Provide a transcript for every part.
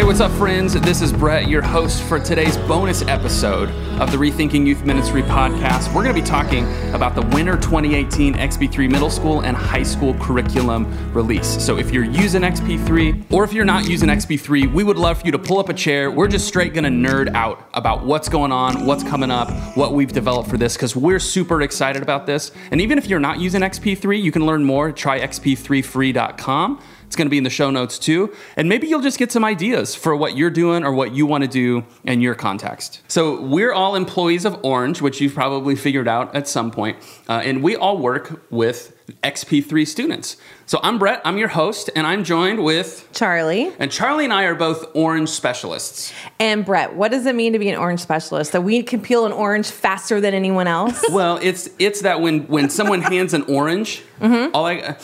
Hey, what's up, friends? This is Brett, your host for today's bonus episode of the Rethinking Youth Ministry podcast. We're going to be talking about the Winter 2018 XP3 middle school and high school curriculum release. So, if you're using XP3 or if you're not using XP3, we would love for you to pull up a chair. We're just straight going to nerd out about what's going on, what's coming up, what we've developed for this, because we're super excited about this. And even if you're not using XP3, you can learn more. Try xp3free.com. It's going to be in the show notes too. And maybe you'll just get some ideas for what you're doing or what you want to do in your context. So, we're all employees of Orange, which you've probably figured out at some point. Uh, and we all work with XP3 students. So, I'm Brett, I'm your host, and I'm joined with Charlie. And Charlie and I are both orange specialists. And Brett, what does it mean to be an orange specialist? That we can peel an orange faster than anyone else? well, it's it's that when when someone hands an orange, mm-hmm. all I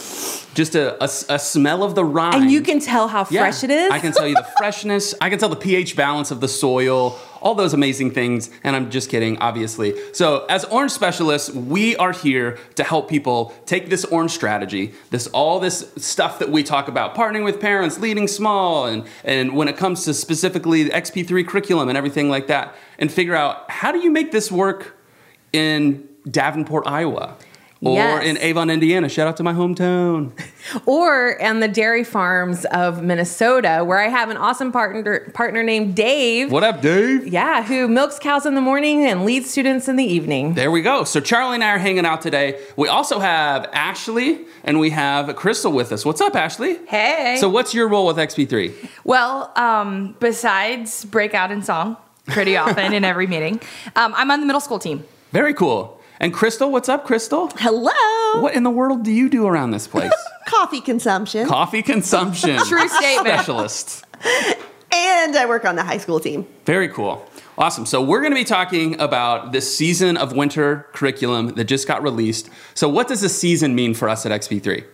just a, a, a, smell of the rind. And you can tell how yeah, fresh it is. I can tell you the freshness. I can tell the pH balance of the soil, all those amazing things. And I'm just kidding, obviously. So, as orange specialists, we are here to help people take this orange strategy, this all this stuff that we talk about, partnering with parents, leading small, and, and when it comes to specifically the XP3 curriculum and everything like that, and figure out how do you make this work in Davenport, Iowa? Or yes. in Avon, Indiana. Shout out to my hometown. or on the dairy farms of Minnesota, where I have an awesome partner partner named Dave. What up, Dave? Yeah, who milks cows in the morning and leads students in the evening. There we go. So Charlie and I are hanging out today. We also have Ashley and we have Crystal with us. What's up, Ashley? Hey. So what's your role with XP3? Well, um, besides breakout and song pretty often in every meeting, um, I'm on the middle school team. Very cool. And Crystal, what's up, Crystal? Hello. What in the world do you do around this place? Coffee consumption. Coffee consumption. True statement. Specialist. And I work on the high school team. Very cool. Awesome. So, we're going to be talking about this season of winter curriculum that just got released. So, what does a season mean for us at XP3?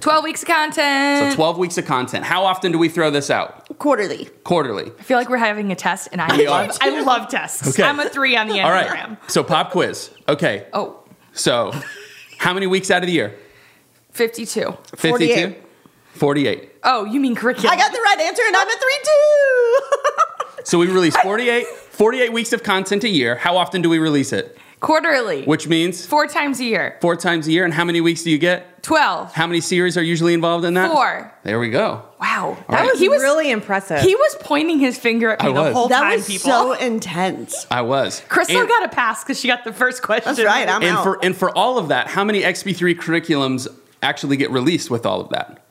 12 weeks of content. So 12 weeks of content. How often do we throw this out? Quarterly. Quarterly. I feel like we're having a test, and I love I love tests. Okay. I'm a three on the Enneagram. All right. So pop quiz. Okay. Oh. So, how many weeks out of the year? 52. 52. 48. 48. Oh, you mean curriculum? I got the right answer, and I'm a three two. so we release 48 48 weeks of content a year. How often do we release it? Quarterly. Which means? Four times a year. Four times a year. And how many weeks do you get? 12. How many series are usually involved in that? Four. There we go. Wow. That right. was he was really impressive. He was pointing his finger at me the whole that time, was people. so intense. I was. Crystal and, got a pass because she got the first question. That's right. I'm and out. For, and for all of that, how many XP3 curriculums actually get released with all of that?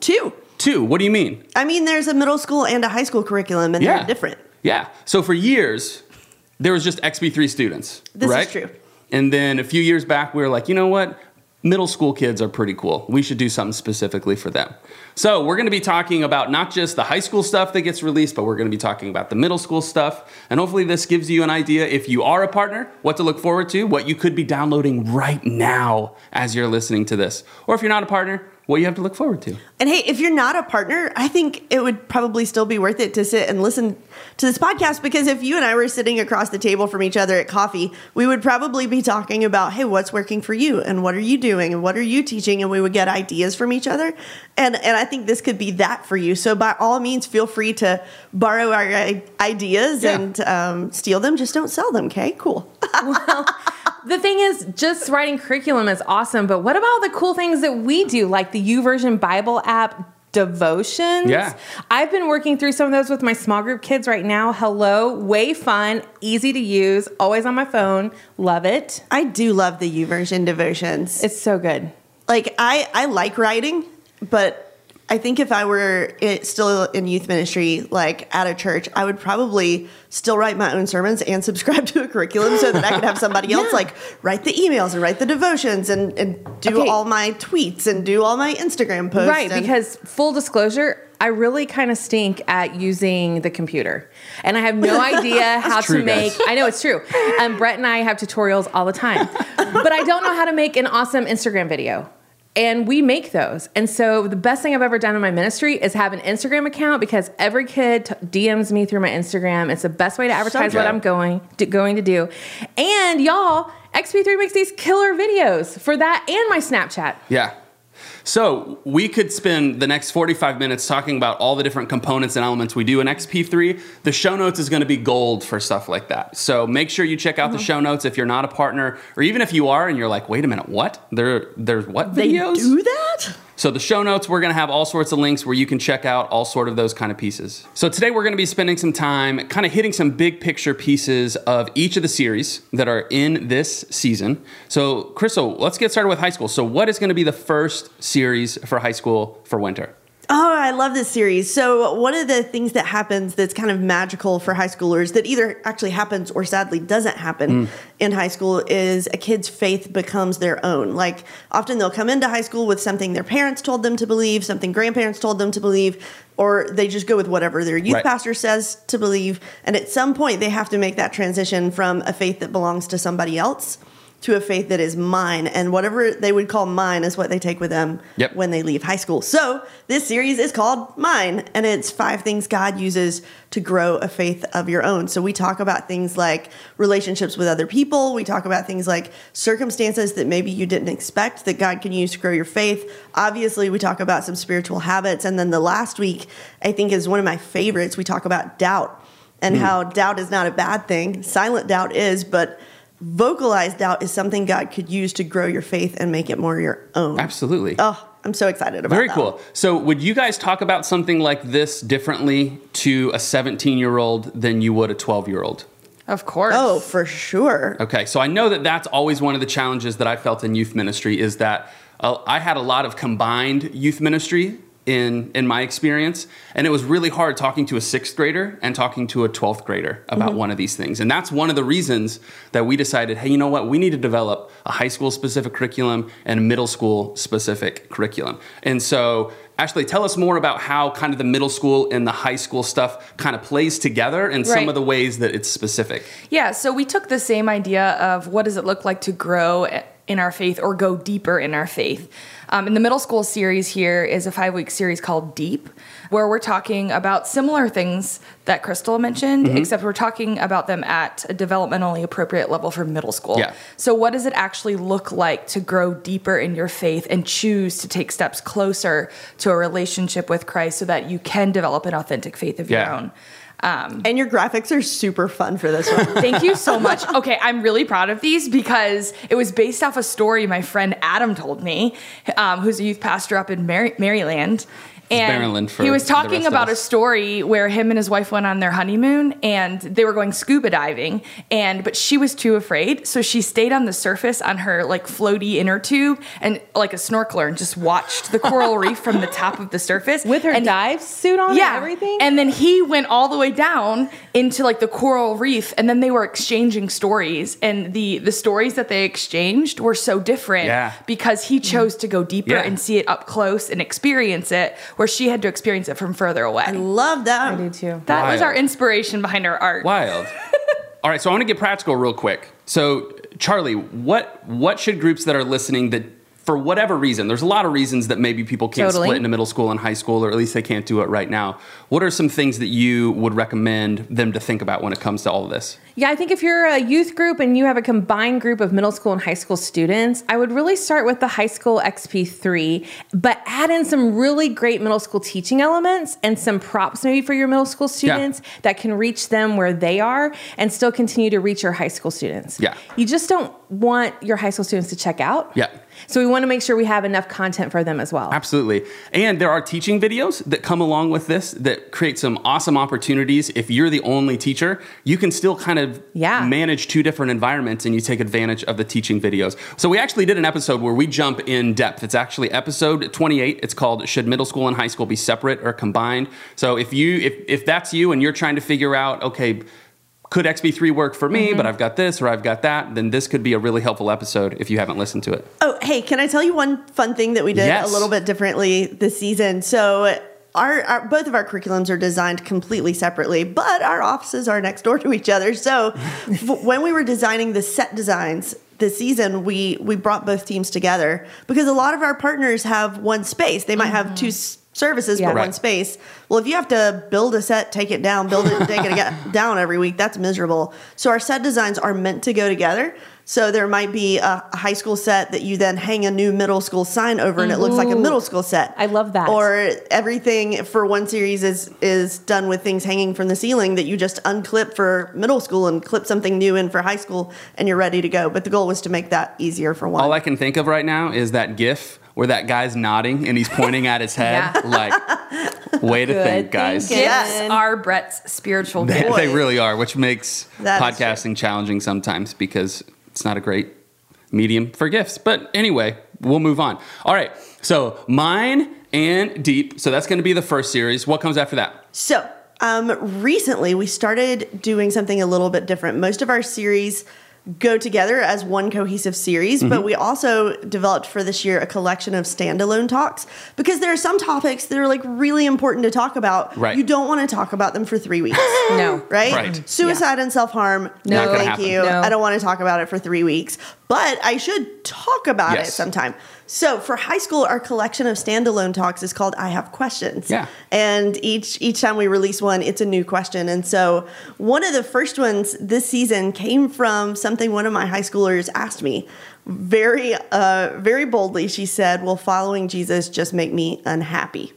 Two. Two. What do you mean? I mean, there's a middle school and a high school curriculum, and yeah. they're different. Yeah. So for years, there was just XP3 students. This right? is true. And then a few years back, we were like, you know what? Middle school kids are pretty cool. We should do something specifically for them. So, we're going to be talking about not just the high school stuff that gets released, but we're going to be talking about the middle school stuff. And hopefully, this gives you an idea if you are a partner, what to look forward to, what you could be downloading right now as you're listening to this. Or if you're not a partner, what you have to look forward to. And hey, if you're not a partner, I think it would probably still be worth it to sit and listen to this podcast because if you and I were sitting across the table from each other at coffee, we would probably be talking about, hey, what's working for you and what are you doing and what are you teaching? And we would get ideas from each other. And and I think this could be that for you. So by all means, feel free to borrow our ideas yeah. and um, steal them. Just don't sell them. Okay, cool. well, the thing is, just writing curriculum is awesome, but what about the cool things that we do, like the YouVersion Bible app? devotions. Yeah. I've been working through some of those with my small group kids right now. Hello, way fun, easy to use, always on my phone. Love it. I do love the YouVersion devotions. It's so good. Like I I like writing, but I think if I were still in youth ministry, like at a church, I would probably still write my own sermons and subscribe to a curriculum so that I could have somebody else like write the emails and write the devotions and, and do okay. all my tweets and do all my Instagram posts. Right, and- because full disclosure, I really kind of stink at using the computer. And I have no idea how true, to make guys. I know it's true. And Brett and I have tutorials all the time. but I don't know how to make an awesome Instagram video and we make those. And so the best thing I've ever done in my ministry is have an Instagram account because every kid t- DMs me through my Instagram. It's the best way to advertise so what I'm going to, going to do. And y'all, XP3 makes these killer videos for that and my Snapchat. Yeah. So we could spend the next 45 minutes talking about all the different components and elements we do in XP3. The show notes is going to be gold for stuff like that. So make sure you check out the mm-hmm. show notes if you're not a partner, or even if you are and you're like, wait a minute, what? There, there's what videos? They do that? So the show notes, we're to have all sorts of links where you can check out all sort of those kind of pieces. So today we're to be spending some time kind of hitting some big picture pieces of each of the series that are in this season. So Crystal, let's get started with high school. So what is to be the first series for high school for winter? Oh, I love this series. So, one of the things that happens that's kind of magical for high schoolers that either actually happens or sadly doesn't happen hmm. in high school is a kid's faith becomes their own. Like, often they'll come into high school with something their parents told them to believe, something grandparents told them to believe, or they just go with whatever their youth Right. pastor says to believe. And at some point, they have to make that transition from a faith that belongs to somebody else to a faith that is mine. And whatever they would call mine is what they take with them Yep. when they leave high school. So this series is called Mine, and it's five things God uses to grow a faith of your own. So we talk about things like relationships with other people. We talk about things like circumstances that maybe you didn't expect that God can use to grow your faith. Obviously, we talk about some spiritual habits. And then the last week, I think, is one of my favorites. We talk about doubt and hmm. how doubt is not a bad thing. Silent doubt is, but vocalized doubt is something God could use to grow your faith and make it more your own. Absolutely. Oh, I'm so excited about it. Very that cool. So, would you guys talk about something like this differently to a 17 year old than you would a 12 year old? Of course. Oh, for sure. Okay, so I know that that's always one of the challenges that I felt in youth ministry is that uh, I had a lot of combined youth ministry in in my experience, and it was really hard talking to a sixth grader and talking to a twelfth grader about mm-hmm. one of these things. And that's one of the reasons that we decided, hey, you know what, we need to develop a high school specific curriculum and a middle school specific curriculum. And so. Ashley, tell us more about how kind of the middle school and the high school stuff kind of plays together and some of the ways that it's specific. Yeah, so we took the same idea of what does it look like to grow in our faith or go deeper in our faith. Um, in the middle school series here is a five week series called Deep, where we're talking about similar things that Crystal mentioned, except we're talking about them at a developmentally appropriate level for middle school. Yeah. So, what does it actually look like to grow deeper in your faith and choose to take steps closer to a relationship with Christ so that you can develop an authentic faith of Yeah. your own? Um, And your graphics are super fun for this one. Thank you so much. Okay, I'm really proud of these because it was based off a story my friend Adam told me, um, who's a youth pastor up in Mar- Maryland. And Maryland for he was talking about a story where him and his wife went on their honeymoon and they were going scuba diving and but she was too afraid so she stayed on the surface on her like floaty inner tube and like a snorkeler and just watched the coral reef from the top of the surface With her and dive suit on yeah, and everything? And then he went all the way down into like the coral reef, and then they were exchanging stories, and the the stories that they exchanged were so different Yeah. because he mm-hmm. chose to go deeper Yeah. and see it up close and experience it, where she had to experience it from further away. I love that. I do too. that was our inspiration behind our art. Wild. All right, so I want to get practical real quick. So, Charlie, what what should groups that are listening that for whatever reason, there's a lot of reasons that maybe people can't Totally. split into middle school and high school, or at least they can't do it right now. What are some things that you would recommend them to think about when it comes to all of this? Yeah, I think if you're a youth group and you have a combined group of middle school and high school students, I would really start with the high school XP3, but add in some really great middle school teaching elements and some props maybe for your middle school students that can reach them where they are and still continue to reach your high school students. Yeah. You just don't want your high school students to check out. Yeah. So we want to make sure we have enough content for them as well. Absolutely. And there are teaching videos that come along with this that create some awesome opportunities. If you're the only teacher, you can still kind of Yeah. manage two different environments and you take advantage of the teaching videos. So we actually did an episode where we jump in depth. It's actually episode 28. It's called Should Middle School and High School Be Separate or Combined? So if you if if that's you and you're trying to figure out, okay, could XP3 work for me, but mm-hmm. I've got this or I've got that, then this could be a really helpful episode if you haven't listened to it. Oh, hey, can I tell you one fun thing that we did Yes. a little bit differently this season? So, our, our both of our curriculums are designed completely separately, but our offices are next door to each other. So, when we were designing the set designs this season, we we brought both teams together because a lot of our partners have one space. They might have two mm-hmm. s- services Yeah. but one space. Well, if you have to build a set, take it down, build it, take it aga- down every week, that's miserable. So our set designs are meant to go together. So there might be a, a high school set that you then hang a new middle school sign over, and it looks like a middle school set. I love that. Or everything for one series is is done with things hanging from the ceiling that you just unclip for middle school and clip something new in for high school, and you're ready to go. But the goal was to make that easier for one. All I can think of right now is that GIF where that guy's nodding and he's pointing at his head. Yeah. Like, way to Good think, guys. thinking. Gifts Yes. are Brett's spiritual They, gift. they really are, which makes That is podcasting challenging sometimes because it's not a great medium for gifts. But anyway, we'll move on. All right. So mine and deep. So that's going to be the first series. What comes after that? So, um, recently we started doing something a little bit different. Most of our series go together as one cohesive series, Mm-hmm. but we also developed for this year a collection of standalone talks because there are some topics that are like really important to talk about. Right. You don't want to talk about them for three weeks. No. Right? Right. Suicide and self harm. No. Thank happen. you. No. I don't want to talk about it for three weeks, but I should talk about it sometime. So for high school, our collection of standalone talks is called "I Have Questions." Yeah. And each each time we release one, it's a new question. And so one of the first ones this season came from something one of my high schoolers asked me. Very uh very boldly, she said, Will following Jesus just make me unhappy?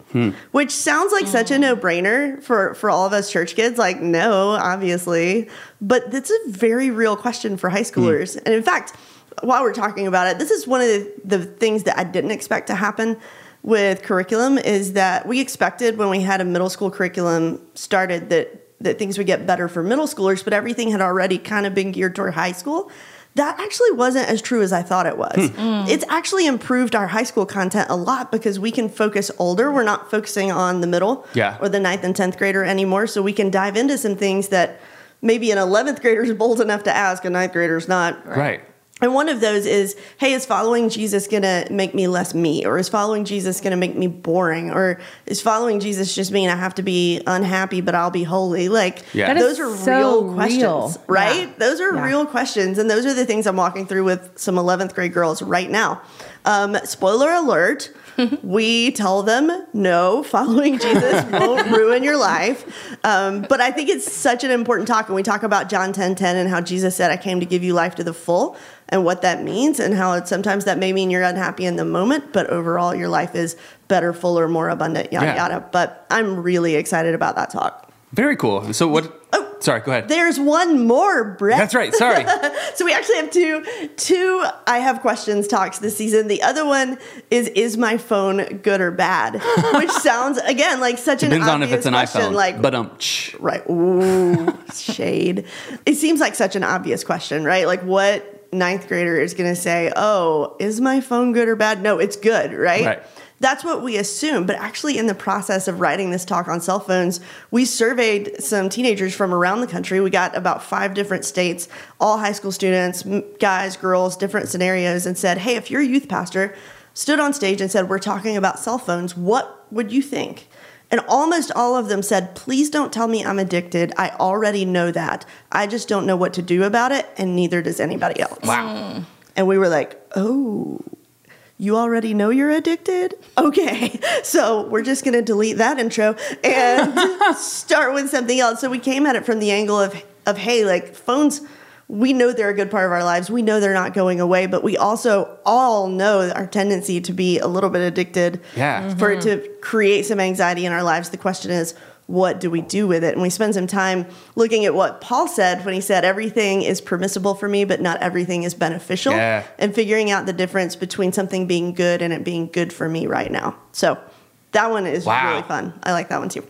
Which sounds like such a no-brainer for, for all of us church kids. Like, no, obviously. But that's a very real question for high schoolers. And in fact, while we're talking about it, this is one of the, the things that I didn't expect to happen with curriculum is that we expected when we had a middle school curriculum started that that things would get better for middle schoolers, but everything had already kind of been geared toward high school. That actually wasn't as true as I thought it was. Hmm. Hmm. It's actually improved our high school content a lot because we can focus older. We're not focusing on the middle Yeah. or the ninth and 10th grader anymore. So we can dive into some things that maybe an 11th grader is bold enough to ask, a ninth grader is not. Right. And one of those is, hey, is following Jesus gonna make me less me? Or is following Jesus gonna make me boring? Or is following Jesus just mean I have to be unhappy, but I'll be holy? Like, Yeah. Those are so real questions, real. right? Yeah. Those are Yeah. real questions. And those are the things I'm walking through with some 11th grade girls right now. Um, spoiler alert. we tell them no, following Jesus won't ruin your life. Um, but I think it's such an important talk. And we talk about John 10 10 and how Jesus said, I came to give you life to the full and what that means, and how it, sometimes that may mean you're unhappy in the moment, but overall your life is better, fuller, more abundant, yada, Yeah. yada. But I'm really excited about that talk. Very cool. So what? Sorry. Go ahead. There's one more, Brett. That's right. Sorry. So we actually have two two I have questions talks this season. The other one is is my phone good or bad? Which sounds again like such Depends an obvious question. Depends on if it's an question. iPhone. Like but um. right, ooh, shade. It seems like such an obvious question, right? Like what ninth grader is going to say? Oh, is my phone good or bad? No, it's good, right? Right. That's what we assume. But actually, in the process of writing this talk on cell phones, we surveyed some teenagers from around the country. We got about five different states, all high school students, guys, girls, different scenarios, and said, hey, if you're a youth pastor, stood on stage and said, we're talking about cell phones, what would you think? And almost all of them said, please don't tell me I'm addicted. I already know that. I just don't know what to do about it, and neither does anybody else. Wow. And we were like, oh, you already know you're addicted? Okay. So we're just going to delete that intro and start with something else. So we came at it from the angle of, of hey, like phones, we know they're a good part of our lives. We know they're not going away, but we also all know our tendency to be a little bit addicted. Yeah. For it mm-hmm. to create some anxiety in our lives. The question is, what do we do with it? And we spend some time looking at what Paul said when he said, everything is permissible for me, but not everything is beneficial. Yeah. And figuring out the difference between something being good and it being good for me right now. So that one is Wow. really fun. I like that one too.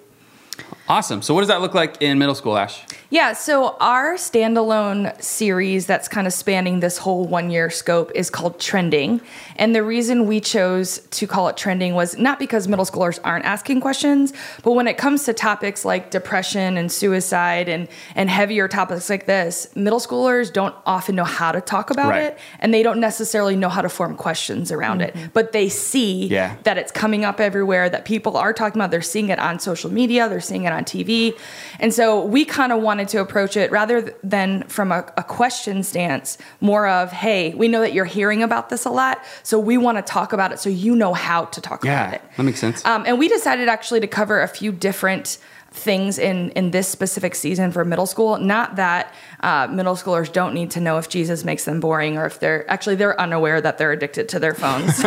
Awesome. So what does that look like in middle school, Ash? Yeah, so our standalone series that's kind of spanning this whole one year scope is called Trending. And the reason we chose to call it Trending was not because middle schoolers aren't asking questions, but when it comes to topics like depression and suicide and, and heavier topics like this, middle schoolers don't often know how to talk about Right. it and they don't necessarily know how to form questions around it. Mm-hmm. But they see Yeah. that it's coming up everywhere, that people are talking about, they're seeing it on social media, they're seeing it on TV. And so we kind of wanted to approach it rather than from a, a question stance, more of, hey, we know that you're hearing about this a lot, so we want to talk about it so you know how to talk about Yeah, it. that makes sense. Um, and we decided actually to cover a few different things in in this specific season for middle school. Not that uh, middle schoolers don't need to know if Jesus makes them boring or if they're actually they're unaware that they're addicted to their phones.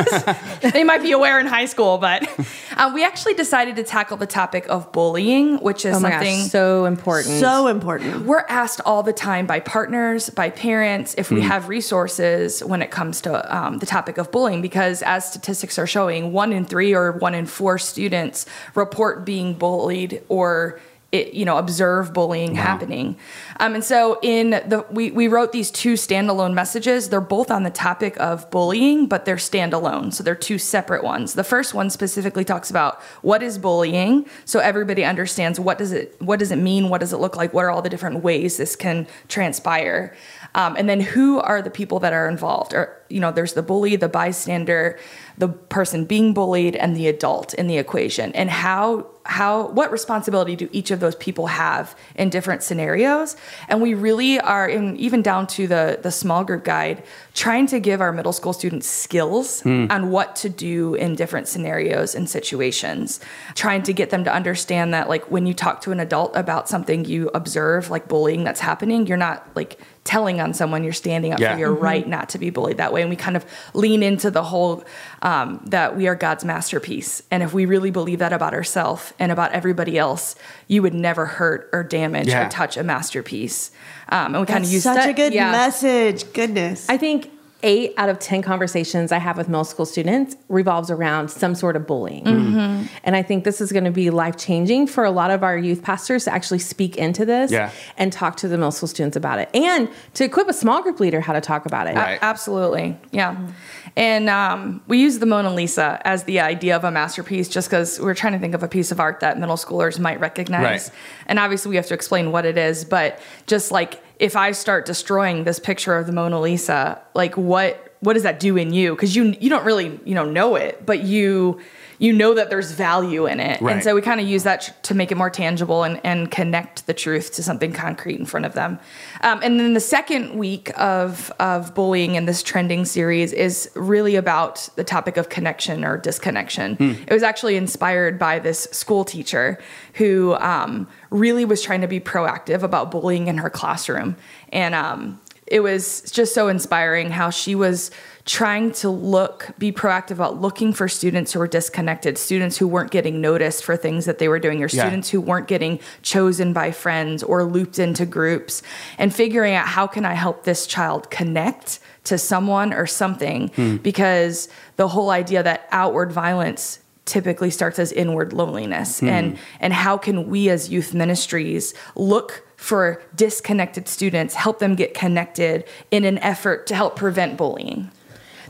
they might be aware in high school, but uh, we actually decided to tackle the topic of bullying, which is Oh my something gosh, so important. So important. we're asked all the time by partners, by parents, if we have resources when it comes to um, the topic of bullying, because as statistics are showing, one in three or one in four students report being bullied or it, you know observe bullying happening. Um, and so in the we, we wrote these two standalone messages. They're both on the topic of bullying but they're standalone. So they're two separate ones. The first one specifically talks about what is bullying. So everybody understands what does it what does it mean? What does it look like? What are all the different ways this can transpire um, and then who are the people that are involved? Or you know there's the bully the bystander the person being bullied and the adult in the equation. And how how what responsibility do each of those people have in different scenarios? And we really are in even down to the the small group guide trying to give our middle school students skills on what to do in different scenarios and situations. Trying to get them to understand that like when you talk to an adult about something you observe like bullying that's happening you're not like telling on someone you're standing up Yeah. for your right not to be bullied that way and we kind of lean into the whole um, that we are god's masterpiece and if we really believe that about ourselves and about everybody else you would never hurt or damage Yeah. or touch a masterpiece um, and we kind of use such that a good yeah. message. Goodness. I think eight out of 10 conversations I have with middle school students revolves around some sort of bullying. Mm-hmm. And I think this is going to be life changing for a lot of our youth pastors to actually speak into this Yeah. and talk to the middle school students about it and to equip a small group leader how to talk about it. Right. A- Absolutely. Yeah. And um, we use the Mona Lisa as the idea of a masterpiece just because we're trying to think of a piece of art that middle schoolers might recognize. Right. And obviously, we have to explain what it is. But just like if I start destroying this picture of the Mona Lisa, like what what does that do in you? Because you you don't really you know know it, but you you know that there's value in it. Right. And so we kind of use that to make it more tangible and, and connect the truth to something concrete in front of them. Um, and then the second week of, of bullying in this trending series is really about the topic of connection or disconnection. It was actually inspired by this school teacher who um, really was trying to be proactive about bullying in her classroom. And um, it was just so inspiring how she was trying to look be proactive about looking for students who were disconnected students who weren't getting noticed for things that they were doing or Yeah. students who weren't getting chosen by friends or looped into groups and figuring out how can i help this child connect to someone or something because the whole idea that outward violence typically starts as inward loneliness hmm. and and how can we as youth ministries look for disconnected students help them get connected in an effort to help prevent bullying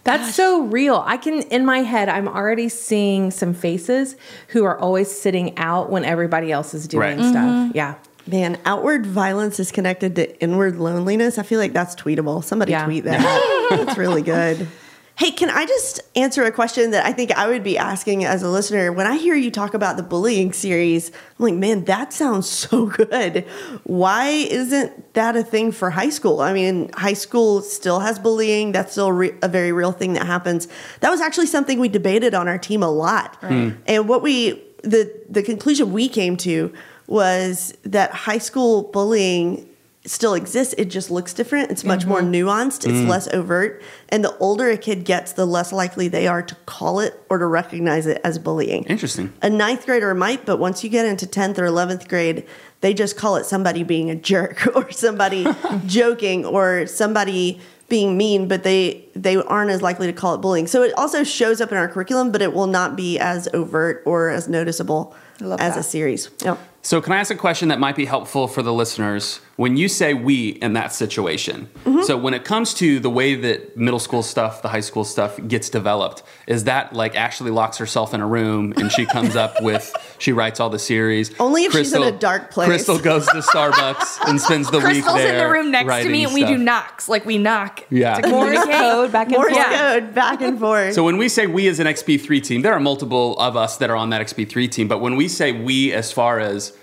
That's so real. I can, in my head, I'm already seeing some faces who are always sitting out when everybody else is doing Right. stuff. Mm-hmm. Yeah. Man, outward violence is connected to inward loneliness. I feel like that's tweetable. Somebody Yeah. tweet that. that's really good. Hey, can I just answer a question that I think I would be asking as a listener? When I hear you talk about the bullying series, I'm like, man, that sounds so good. Why isn't that a thing for high school? I mean, high school still has bullying. That's still re- a very real thing that happens. That was actually something we debated on our team a lot. Hmm. And what we, the, the conclusion we came to was that high school bullying still exists. It just looks different. It's much more mm-hmm. nuanced. It's mm. less overt. And the older a kid gets, the less likely they are to call it or to recognize it as bullying. Interesting. A ninth grader might, but once you get into 10th or 11th grade, they just call it somebody being a jerk or somebody joking or somebody being mean, but they they aren't as likely to call it bullying. So it also shows up in our curriculum, but it will not be as overt or as noticeable as that. a series. Yep. So, can I ask a question that might be helpful for the listeners? When you say we in that situation, Mm-hmm. so when it comes to the way that middle school stuff, the high school stuff gets developed, is that like Ashley locks herself in a room and she comes up with, she writes all the series? Only if she's in a dark place. Crystal goes to Starbucks and spends the week there. crystal's in the room next to me and we do knocks like we knock Yeah. to Morse communicate. code back and Morse forth. Yeah. code back and forth. So when we say we as an XP3 team, there are multiple of us that are on that XP3 team. But when we say we, as far as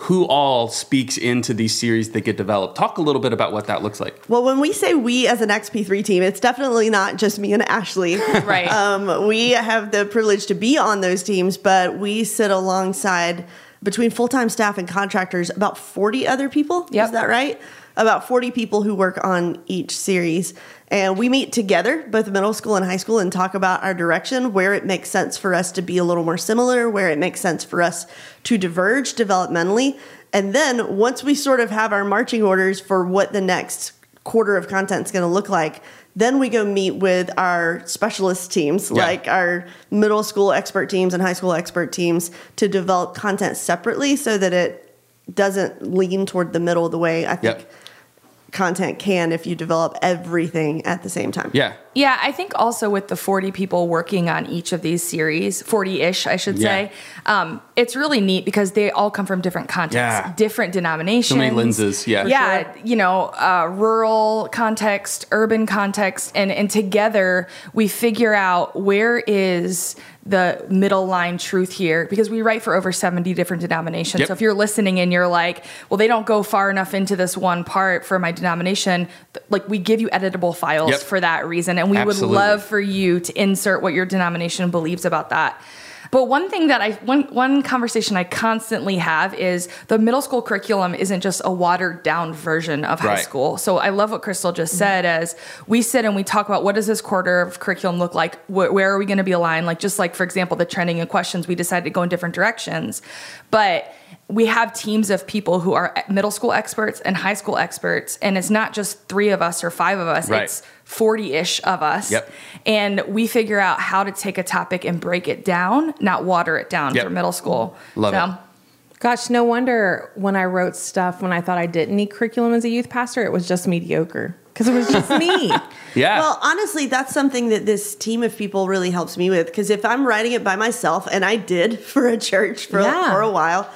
who all speaks into these series that get developed, talk a little bit about what that looks like. Well, when we say we as an XP3 team, it's definitely not just me and Ashley. Right. Um, we have the privilege to be on those teams, but we sit alongside between full time staff and contractors, about 40 other people. Yep. Is that right? About 40 people who work on each series. And we meet together, both middle school and high school, and talk about our direction, where it makes sense for us to be a little more similar, where it makes sense for us to diverge developmentally. And then once we sort of have our marching orders for what the next quarter of content is going to look like, then we go meet with our specialist teams, Yeah. like our middle school expert teams and high school expert teams, to develop content separately so that it doesn't lean toward the middle of the way I think Yep. Content can if you develop everything at the same time. Yeah. Yeah, I think also with the 40 people working on each of these series, 40 ish, I should Yeah. say, um, it's really neat because they all come from different contexts, Yeah. different denominations. So many lenses, yeah. For Yeah, you know, uh, rural context, urban context, and, and together we figure out where is the middle line truth here because we write for over 70 different denominations. Yep. So if you're listening and you're like, well, they don't go far enough into this one part for my denomination, like we give you editable files Yep. for that reason. And we Absolutely. would love for you to insert what your denomination believes about that. But one thing that I one one conversation I constantly have is the middle school curriculum isn't just a watered down version of high Right. school. So I love what Crystal just said mm-hmm. as we sit and we talk about what does this quarter of curriculum look like? Wh- where are we going to be aligned? Like just like for example the trending and questions, we decided to go in different directions, but we have teams of people who are middle school experts and high school experts, and it's not just three of us or five of us. Right. It's 40 ish of us. Yep. And we figure out how to take a topic and break it down, not water it down Yep. for middle school. Love so, it. Gosh, no wonder when I wrote stuff when I thought I didn't need curriculum as a youth pastor, it was just mediocre because it was just me. Yeah. Well, honestly, that's something that this team of people really helps me with. Because if I'm writing it by myself, and I did for a church for, Yeah. for a while,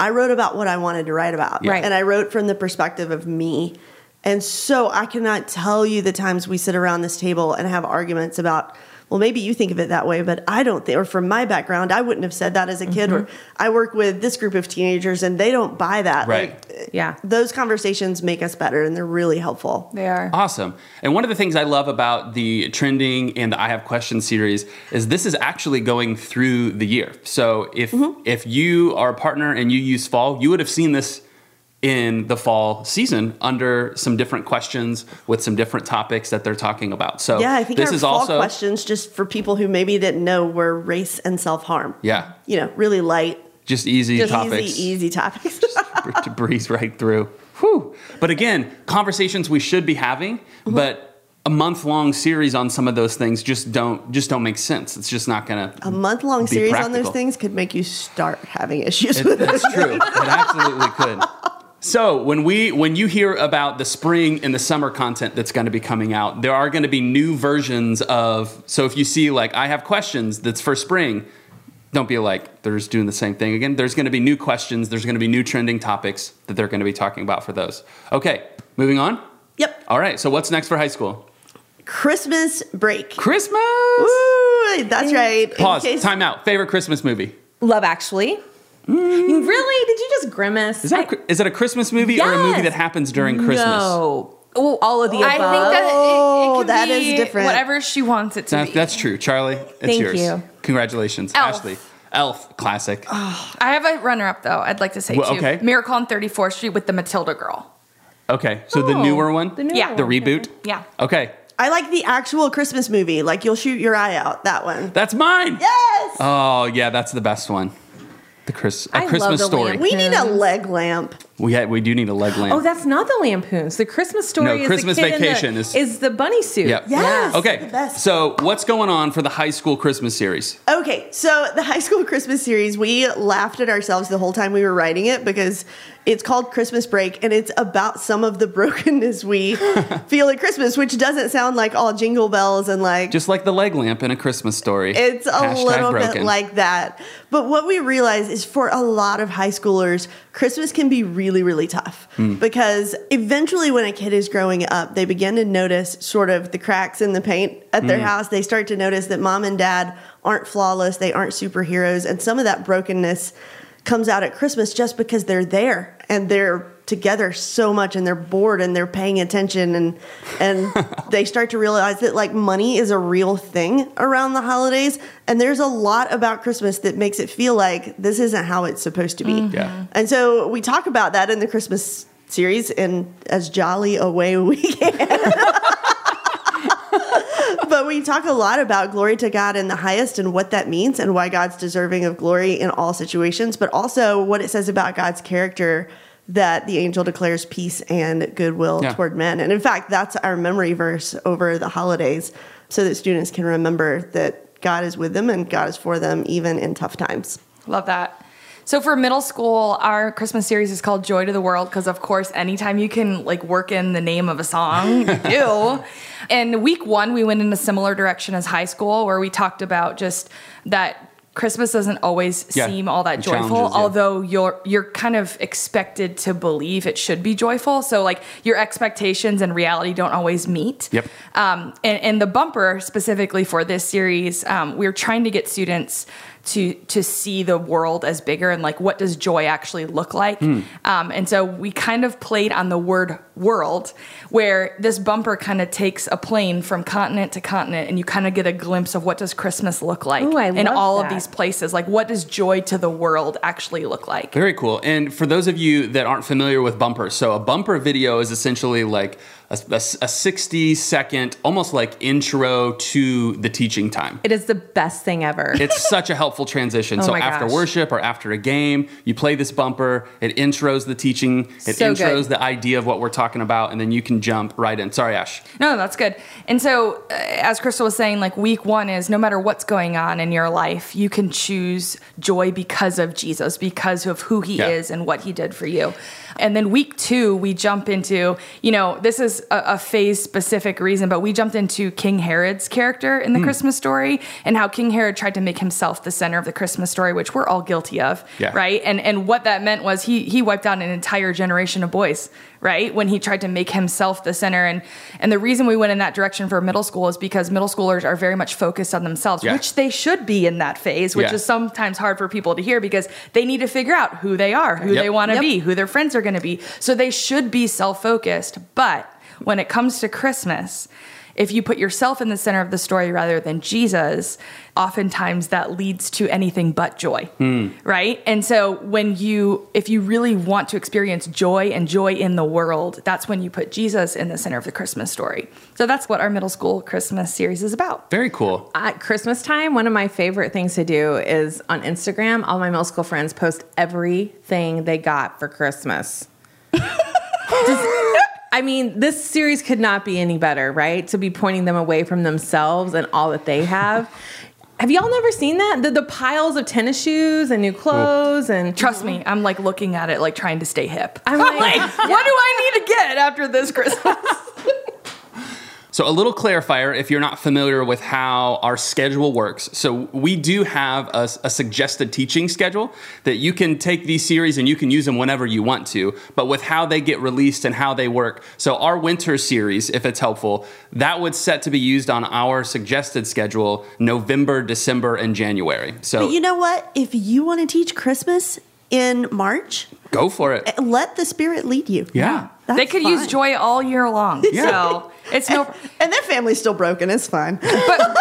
I wrote about what I wanted to write about. Right. And I wrote from the perspective of me. And so I cannot tell you the times we sit around this table and have arguments about, well, maybe you think of it that way, but I don't think, or from my background, I wouldn't have said that as a kid. Or mm-hmm. I work with this group of teenagers and they don't buy that. Right. Like, uh, Yeah. those conversations make us better and they're really helpful. they are. Awesome. And one of the things I love about the trending and the I have questions series is this is actually going through the year. So if mm-hmm. if you are a partner and you use fall, you would have seen this in the fall season under some different questions with some different topics that they're talking about. So Yeah, I think this is fall also questions, just for people who maybe didn't know, were race and self harm. Yeah. you know, really light, just easy just topics easy, easy topics. to breeze right through. Whew. But again, conversations we should be having, Mm-hmm. but a month long series on some of those things just don't just don't make sense. It's just not gonna A month long series on those things could make you start having issues It, with it. that's true. It absolutely could. So when we when you hear about the spring and the summer content that's going to be coming out, there are going to be new versions of. So if you see like I have questions that's for spring, don't be like they're just doing the same thing again. There's going to be new questions. There's going to be new trending topics that they're going to be talking about for those. Okay, moving on. Yep, All right. So what's next for high school? Christmas break. Christmas. Woo, that's right. Pause. case- Time out. Favorite Christmas movie. Love Actually. Mm. Really? Did you just grimace? Is that a, is it a Christmas movie or a movie that happens during Christmas? No. Well, all of the above. I think that it, it, Oh, can that be is different. Whatever she wants it to That, be. that's true. Charlie, it's Thank yours. you. Congratulations, Elf. Ashley. Elf, classic. I have a runner up though. I'd like to say Well, too. okay. Miracle on 34th Street with the Matilda girl. Okay, so the Oh, newer one? the newer Yeah. The one. reboot? Yeah. Okay, I like the actual Christmas movie. Like you'll shoot your eye out. That one. that's mine. Yes. Oh, yeah, that's the best one. The Chris, a I love Christmas the story. lamp. we need a leg lamp. We ha- we do need a leg lamp. Oh, that's not the Lampoons. The Christmas story No, is Christmas the kid in the- Vacation is- is the bunny suit. Yep. Yes. Okay, the best. so what's going on for the high school Christmas series? Okay, so the high school Christmas series, we laughed at ourselves the whole time we were writing it because it's called Christmas Break and it's about some of the brokenness we feel at Christmas, which doesn't sound like all jingle bells and like Just like the leg lamp in a Christmas story. it's a Hashtag little bit like that. But what we realize is for a lot of high schoolers, Christmas can be really, really tough Hmm. because eventually, when a kid is growing up, they begin to notice sort of the cracks in the paint at their house. They start to notice that mom and dad aren't flawless, they aren't superheroes, and some of that brokenness comes out at Christmas just because they're there and they're together so much and they're bored and they're paying attention and and they start to realize that like money is a real thing around the holidays and there's a lot about Christmas that makes it feel like this isn't how it's supposed to be. Mm-hmm. Yeah. And so we talk about that in the Christmas series and as jolly a way we can. but we talk a lot about glory to God in the highest and what that means and why God's deserving of glory in all situations, but also what it says about God's character that the angel declares peace and goodwill Yeah. toward men. And in fact, that's our memory verse over the holidays so that students can remember that God is with them and God is for them even in tough times. Love that. So for middle school, our Christmas series is called Joy to the World because, of course, anytime you can like work in the name of a song, you do. And week one, we went in a similar direction as high school, where we talked about just that Christmas doesn't always Yeah, seem all that joyful, yeah. although you're you're kind of expected to believe it should be joyful. So like your expectations and reality don't always meet. Yep. Um, and, and the bumper specifically for this series, um, we're trying to get students to to see the world as bigger and like what does joy actually look like. Hmm. Um, and so we kind of played on the word world, where this bumper kind of takes a plane from continent to continent, and you kind of get a glimpse of what does Christmas look like Ooh, in love all of these places. Like what does joy to the world actually look like? Very cool. And for those of you that aren't familiar with bumpers, so a bumper video is essentially like a, a, a 60 second, almost like intro to the teaching time. It is the best thing ever. It's such a helpful transition. Oh so after gosh. worship or after a game, you play this bumper, it intros the teaching, it So intros good. the idea of what we're talking about, and then you can jump right in. Sorry, Ash. No, that's good. And so, uh, as Crystal was saying, like week one is no matter what's going on in your life, you can choose joy because of Jesus, because of who he Yeah. is and what he did for you. And then week two, we jump into, you know, this is a, a phase specific reason, but we jumped into King Herod's character in the Hmm. Christmas story and how King Herod tried to make himself the center of the Christmas story, which we're all guilty of, Yeah. right? And and what that meant was he he wiped out an entire generation of boys, right? When he tried to make himself the center. And and the reason we went in that direction for middle school is because middle schoolers are very much focused on themselves, Yeah. which they should be in that phase, which Yeah. is sometimes hard for people to hear because they need to figure out who they are, who Yep. they want to Yep. be, who their friends are going to be. So they should be self-focused. But when it comes to Christmas, if you put yourself in the center of the story rather than Jesus, oftentimes that leads to anything but joy. Right? And so when you if you really want to experience joy and joy in the world, that's when you put Jesus in the center of the Christmas story. So that's what our middle school Christmas series is about. Very cool. At Christmas time, one of my favorite things to do is on Instagram, all my middle school friends post everything they got for Christmas. Just- I mean, this series could not be any better, right? To be pointing them away from themselves and all that they have. Have y'all never seen that? The, the piles of tennis shoes and new clothes and Trust me, I'm like looking at it like trying to stay hip. I'm like- what do I need to get after this Christmas? So, a little clarifier if you're not familiar with how our schedule works. So, we do have a, a suggested teaching schedule that you can take these series and you can use them whenever you want to, but with how they get released and how they work. So, our winter series, if it's helpful, that would set to be used on our suggested schedule November, December, and January. So, But you know what? If you want to teach Christmas in March, go for it. let the Spirit lead you. Yeah. That's they could use joy all year long. Yeah. So it's no And their family's still broken. It's fine. but, but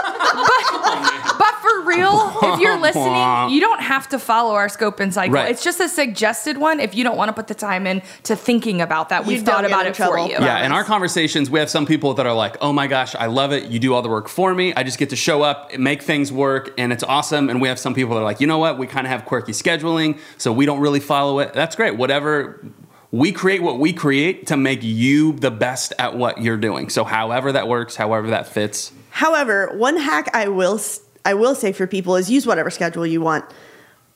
but for real, if you're listening, you don't have to follow our scope and cycle. Right. It's just a suggested one if you don't want to put the time in to thinking about that. We've You thought about in it for you. Yeah, in our conversations, we have some people that are like, "Oh my gosh, I love it! You do all the work for me. I just get to show up, make things work, and it's awesome." And we have some people that are like, "You know what? We kind of have quirky scheduling, so we don't really follow it. That's great. Whatever." We create what we create to make you the best at what you're doing. So, however that works, however that fits. However, one hack I will I will say for people is use whatever schedule you want,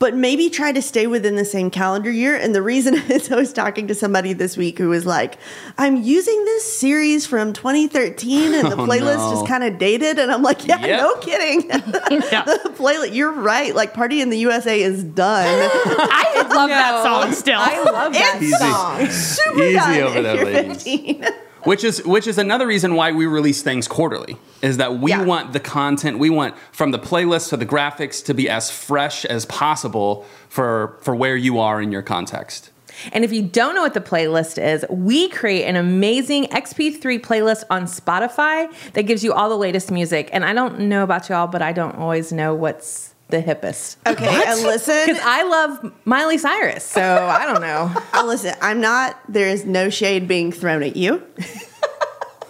but maybe try to stay within the same calendar year. And the reason is I was talking to somebody this week who was like, "I'm using this series from 2013, and the Oh, playlist no. is kind of dated." And I'm like, "Yeah, Yep. no kidding. the playlist, you're right. Like, Party in the USA is done. I love that song still. I love that Easy. song. Super Easy done over if there, you're ladies. 15. Which is which is another reason why we release things quarterly is that we Yeah. want the content we want from the playlist to the graphics to be as fresh as possible for for where you are in your context And if you don't know what the playlist is, we create an amazing XP3 playlist on Spotify that gives you all the latest music. And I don't know about y'all, but I don't always know what's the hippest. Okay, and listen, Because I love Miley Cyrus, so I don't know. listen. I'm not. There is no shade being thrown at you.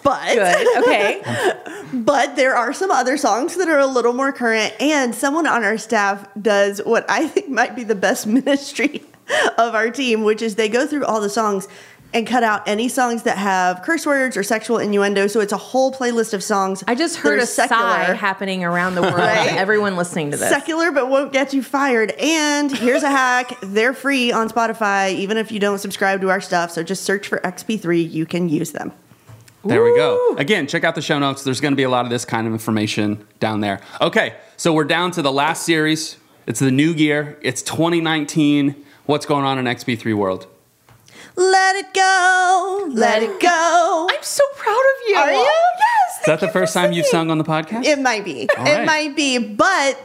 But Good. Okay. but there are some other songs that are a little more current, and someone on our staff does what I think might be the best ministry of our team, which is they go through all the songs and cut out any songs that have curse words or sexual innuendo. So it's a whole playlist of songs. I just heard are a sigh happening around the world. Right? Everyone listening to this. secular but won't get you fired. And here's a hack: they're free on Spotify, even if you don't subscribe to our stuff. So just search for XP3. You can use them. There we go. Again, check out the show notes. There's going to be a lot of this kind of information down there. Okay, so we're down to the last series. It's the new year. It's 2019. What's going on in XP3 world? Let it go, let it go. I'm so proud of you. Are you? Yes. Is that the first time you've sung on the podcast? It might be. All it right. might be. But,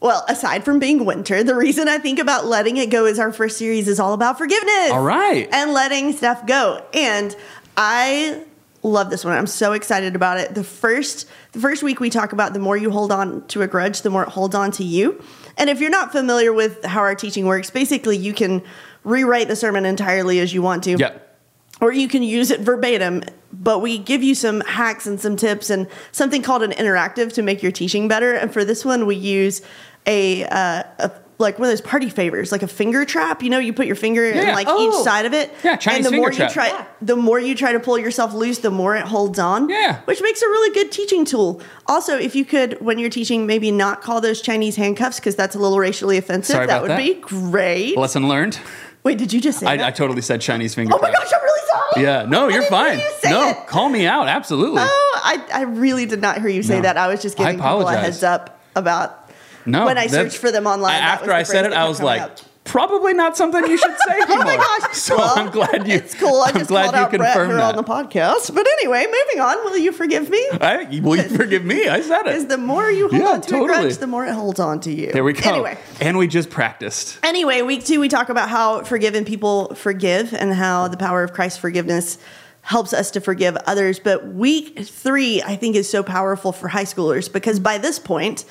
well, aside from being winter, the reason I think about letting it go is our first series is all about forgiveness. All right. And letting stuff go. And I love this one. I'm so excited about it. The first the first week we talk about the more you hold on to a grudge, the more it holds on to you. And if you're not familiar with how our teaching works, basically you can rewrite the sermon entirely as you want to Yep. or you can use it verbatim but we give you some hacks and some tips and something called an interactive to make your teaching better and for this one we use a, uh, a like one of those party favors like a finger trap you know you put your finger in like Oh. each side of it Yeah, Chinese and the finger more trap. you try Yeah. the more you try to pull yourself loose the more it holds on Yeah. which makes a really good teaching tool also if you could when you're teaching maybe not call those chinese handcuffs because that's a little racially offensive Sorry that about would that. be great Lesson learned. Wait did you just say that? I, I totally said Chinese finger. oh my gosh i'm really sorry Yeah, no, I you're fine. you say No, it. call me out. Absolutely. Oh, I, I really did not hear you say No. that. I was just giving people a heads up about No, when I searched for them online. I- after the I said it, I was like, up. Probably not something you should say. Oh my gosh! So Well, I'm glad you. It's cool. I I'm just glad called you out Brett confirmed here that. on the podcast. But anyway, moving on. Will you forgive me? I, will you forgive me? I said Because the more you hold Yeah, on to totally. a grudge, the more it holds on to you. There we go. Anyway, And we just practiced. Anyway, week two, we talk about how forgiven people forgive and how the power of Christ's forgiveness helps us to forgive others. But week three, I think, is so powerful for high schoolers because by this point,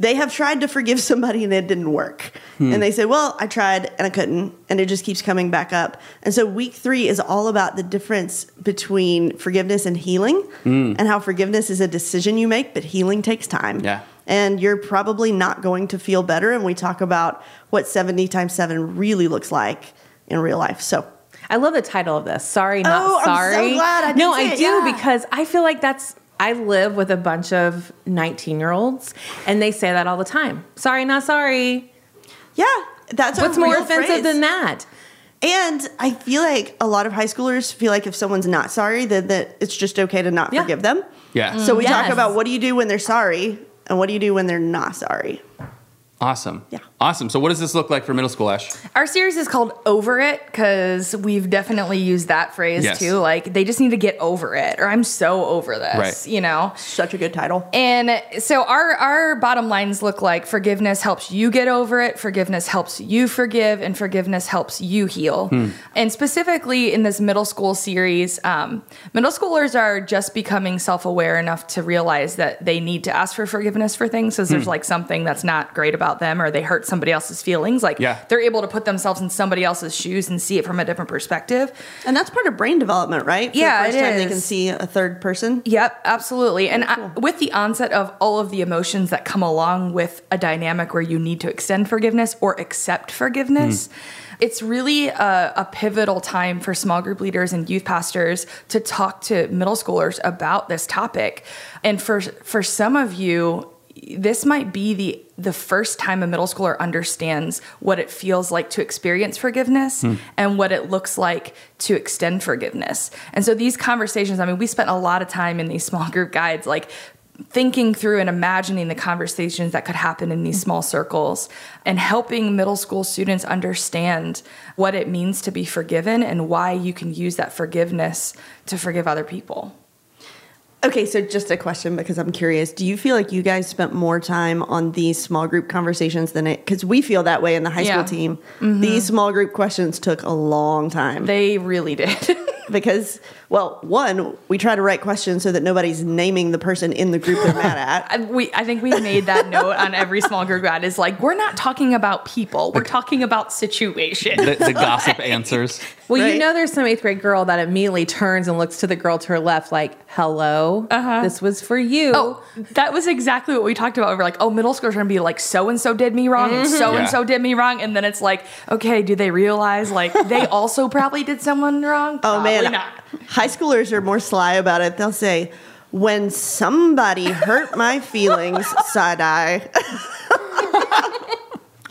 they have tried to forgive somebody and it didn't work. And hmm. they say, Well, I tried and I couldn't. And it just keeps coming back up. And so week three is all about the difference between forgiveness and healing hmm. and how forgiveness is a decision you make, but healing takes time Yeah. and you're probably not going to feel better. And we talk about what 70 times 7 really looks like in real life. So, I love the title of this. Sorry, not Oh, I'm so sorry. glad I did no, say I it, do yeah. because I feel like that's. I live with a bunch of 19 year olds, and they say that all the time. Sorry, not sorry. yeah, that's What's a more real offensive phrase. than that? And I feel like a lot of high schoolers feel like if someone's not sorry, then that it's just okay to not Yeah. forgive them. Yeah. So we talk about what do you do when they're sorry and what do you do when they're not sorry. Awesome. Yeah. Awesome. So what does this look like for middle school, Ash? Our series is called Over It because we've definitely used that phrase Yes. too. Like they just need to get over it, or I'm so over this, Right. you know? Such a good title. And so our our bottom lines look like forgiveness helps you get over it, forgiveness helps you forgive, and forgiveness helps you heal. And specifically in this middle school series, um, middle schoolers are just becoming self aware enough to realize that they need to ask for forgiveness for things because there's like something that's not great about them or they hurt somebody else's feelings. Like Yeah. they're able to put themselves in somebody else's shoes and see it from a different perspective. And that's part of brain development, right? For Yeah, the first it time they can see a third person. Yep, absolutely. And I, with the onset of all of the emotions that come along with a dynamic where you need to extend forgiveness or accept forgiveness, hmm. it's really a, a pivotal time for small group leaders and youth pastors to talk to middle schoolers about this topic. And for for some of you, this might be the the first time a middle schooler understands what it feels like to experience forgiveness hmm. and what it looks like to extend forgiveness. And so these conversations, I mean, we spent a lot of time in these small group guides like thinking through and imagining the conversations that could happen in these small circles and helping middle school students understand what it means to be forgiven and why you can use that forgiveness to forgive other people. Okay, so just a question because I'm curious. Do you feel like you guys spent more time on these small group conversations than it? Because we feel that way in the high Yeah. school team. Mm-hmm. These small group questions took a long time They really did. because, well, one, we try to write questions so that nobody's naming the person in the group they're mad at. I- we, I think we made that note on every small group ad is like, we're not talking about people, we're talking about situation. The, the gossip answers. Well, Right. you know, there's some eighth grade girl that immediately turns and looks to the girl to her left, like, hello, uh-huh. this was for you. Oh, that was exactly what we talked about. We were like, oh, middle schoolers are gonna be like, so and so did me wrong, and so and so did me wrong, and then it's like, okay, do they realize like they also probably did someone wrong? Oh man, not. High schoolers are more sly about it. They'll say, "When somebody hurt my feelings," side eye.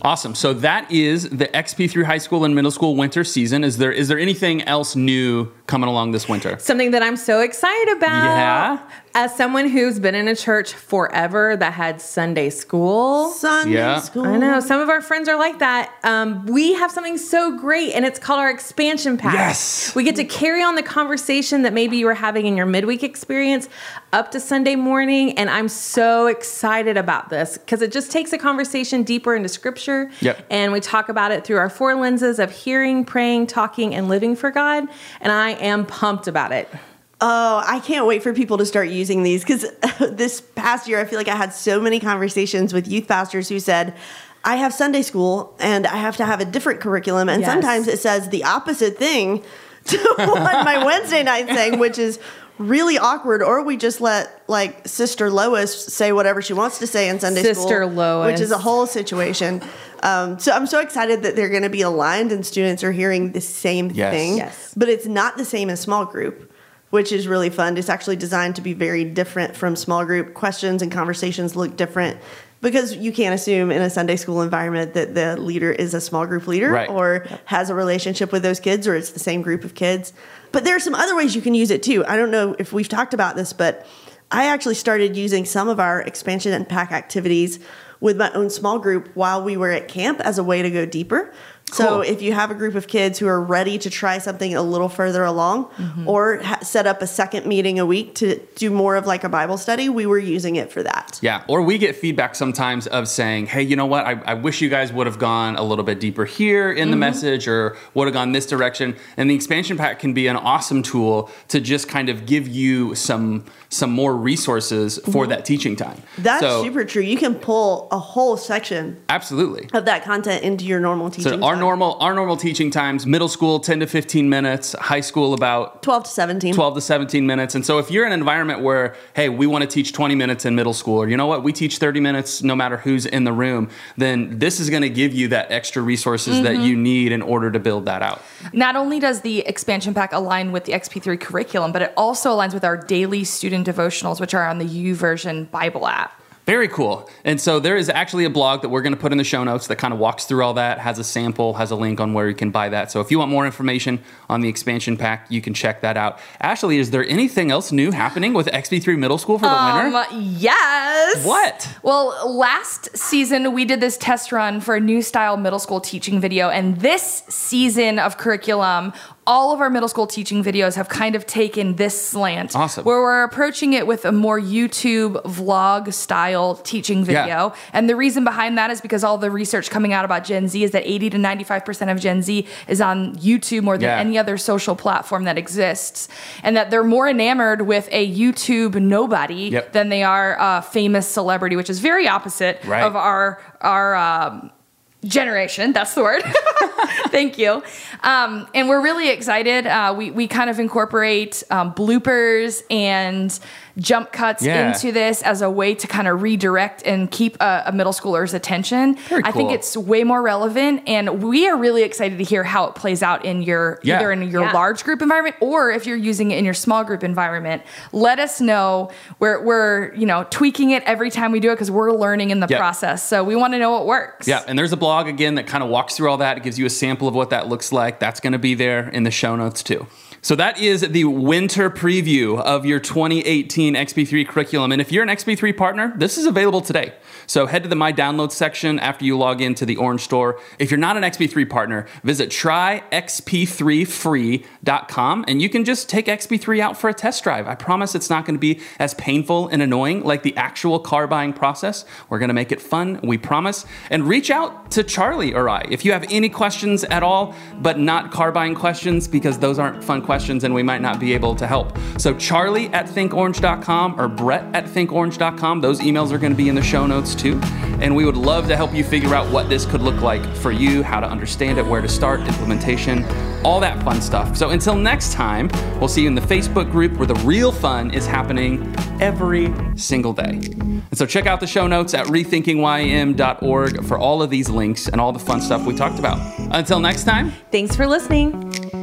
Awesome. So that is the XP3 high school and middle school winter season. Is there is there anything else new coming along this winter? Something that I'm so excited about. Yeah? As someone who's been in a church forever that had Sunday school. Sunday Yeah. school. I know some of our friends are like that. Um, we have something so great, and it's called our expansion pack. Yes. we get to carry on the conversation that maybe you were having in your midweek experience up to Sunday morning, and I'm so excited about this because it just takes a conversation deeper into Scripture. Yep. and we talk about it through our four lenses of hearing, praying, talking, and living for God. And I am pumped about it. Oh, I can't wait for people to start using these because this past year, I feel like I had so many conversations with youth pastors who said, I have Sunday school and I have to have a different curriculum. And Yes. sometimes it says the opposite thing to what my Wednesday night thing, which is really awkward. Or we just let like Sister Lois say whatever she wants to say in Sunday school. Sister Lois. Which is a whole situation. Um, so I'm so excited that they're going to be aligned and students are hearing the same Yes. thing. Yes. But it's not the same as small group which is really fun. It's actually designed to be very different from small group. Questions and conversations look different because you can't assume in a Sunday school environment that the leader is a small group leader Right. or has a relationship with those kids or it's the same group of kids. But there are some other ways you can use it too. I don't know if we've talked about this, but I actually started using some of our expansion and pack activities with my own small group while we were at camp as a way to go deeper. So Cool. if you have a group of kids who are ready to try something a little further along mm-hmm. or ha- set up a second meeting a week to do more of like a Bible study, we were using it for that. Yeah, or we get feedback sometimes of saying, hey, you know what? I, I wish you guys would have gone a little bit deeper here in the mm-hmm. message or would have gone this direction. And the expansion pack can be an awesome tool to just kind of give you some some more resources for mhm. that teaching time. That's So- super true. You can pull a whole section Absolutely. of that content into your normal teaching. So our time. normal our normal teaching times, middle school 10 to 15 minutes, high school about 12 to 17. 12 to 17 minutes. And so if you're in an environment where, hey, we want to teach 20 minutes in middle school, or you know what, we teach 30 minutes no matter who's in the room, then this is going to give you that extra resources that mm-hmm. you need in order to build that out. Not only does the expansion pack align with the XP3 curriculum, but it also aligns with our daily student devotionals, which are on the YouVersion Bible app. Very cool. And so there is actually a blog that we're going to put in the show notes that kind of walks through all that, has a sample, has a link on where you can buy that. So if you want more information on the expansion pack, you can check that out. Ashley, is there anything else new happening with XP3 Middle School for the winter? Um, yes. What? Well, last season we did this test run for a new style middle school teaching video, and this season of curriculum, all of our middle school teaching videos have kind of taken this slant. Awesome. Where we're approaching it with a more YouTube vlog style teaching video. Yeah. And the reason behind that is because all the research coming out about Gen Z is that 80 to 95% of Gen Z is on YouTube more than Yeah. any other social platform that exists. And that they're more enamored with a YouTube nobody Yep. than they are a famous celebrity, which is very opposite Right. of our our um, generation. That's the word. Thank you. Um, and we're really excited. Uh, we we kind of incorporate um, bloopers and jump cuts Yeah. into this as a way to kind of redirect and keep a, a middle schooler's attention. Very I think it's way more relevant, and we are really excited to hear how it plays out in your Yeah. either in your Yeah. large group environment or if you're using it in your small group environment. Let us know. We're we're you know tweaking it every time we do it because we're learning in the Yeah. process. So we want to know what works. Yeah, and there's a blog again that kind of walks through all that. It gives you a sample of what that looks like. That's going to be there in the show notes too. So that is the winter preview of your 2018 XP3 curriculum. And if you're an XP3 partner, this is available today. So head to the My Downloads section after you log into the Orange Store. If you're not an XP3 partner, visit tryxp3free.com and you can just take XP3 out for a test drive. I promise it's not going to be as painful and annoying like the actual car buying process. We're going to make it fun, we promise. And reach out to Charlie or I if you have any questions at all, but not car buying questions because those aren't fun questions and we might not be able to help. So Charlie at thinkorange.com or Brett at thinkorange.com. Those emails are going to be in the show notes too. And we would love to help you figure out what this could look like for you, how to understand it, where to start, implementation, all that fun stuff. So until next time, we'll see you in the Facebook group where the real fun is happening every single day. And so check out the show notes at rethinkingym.org for all of these links and all the fun stuff we talked about. Until next time, Thanks for listening.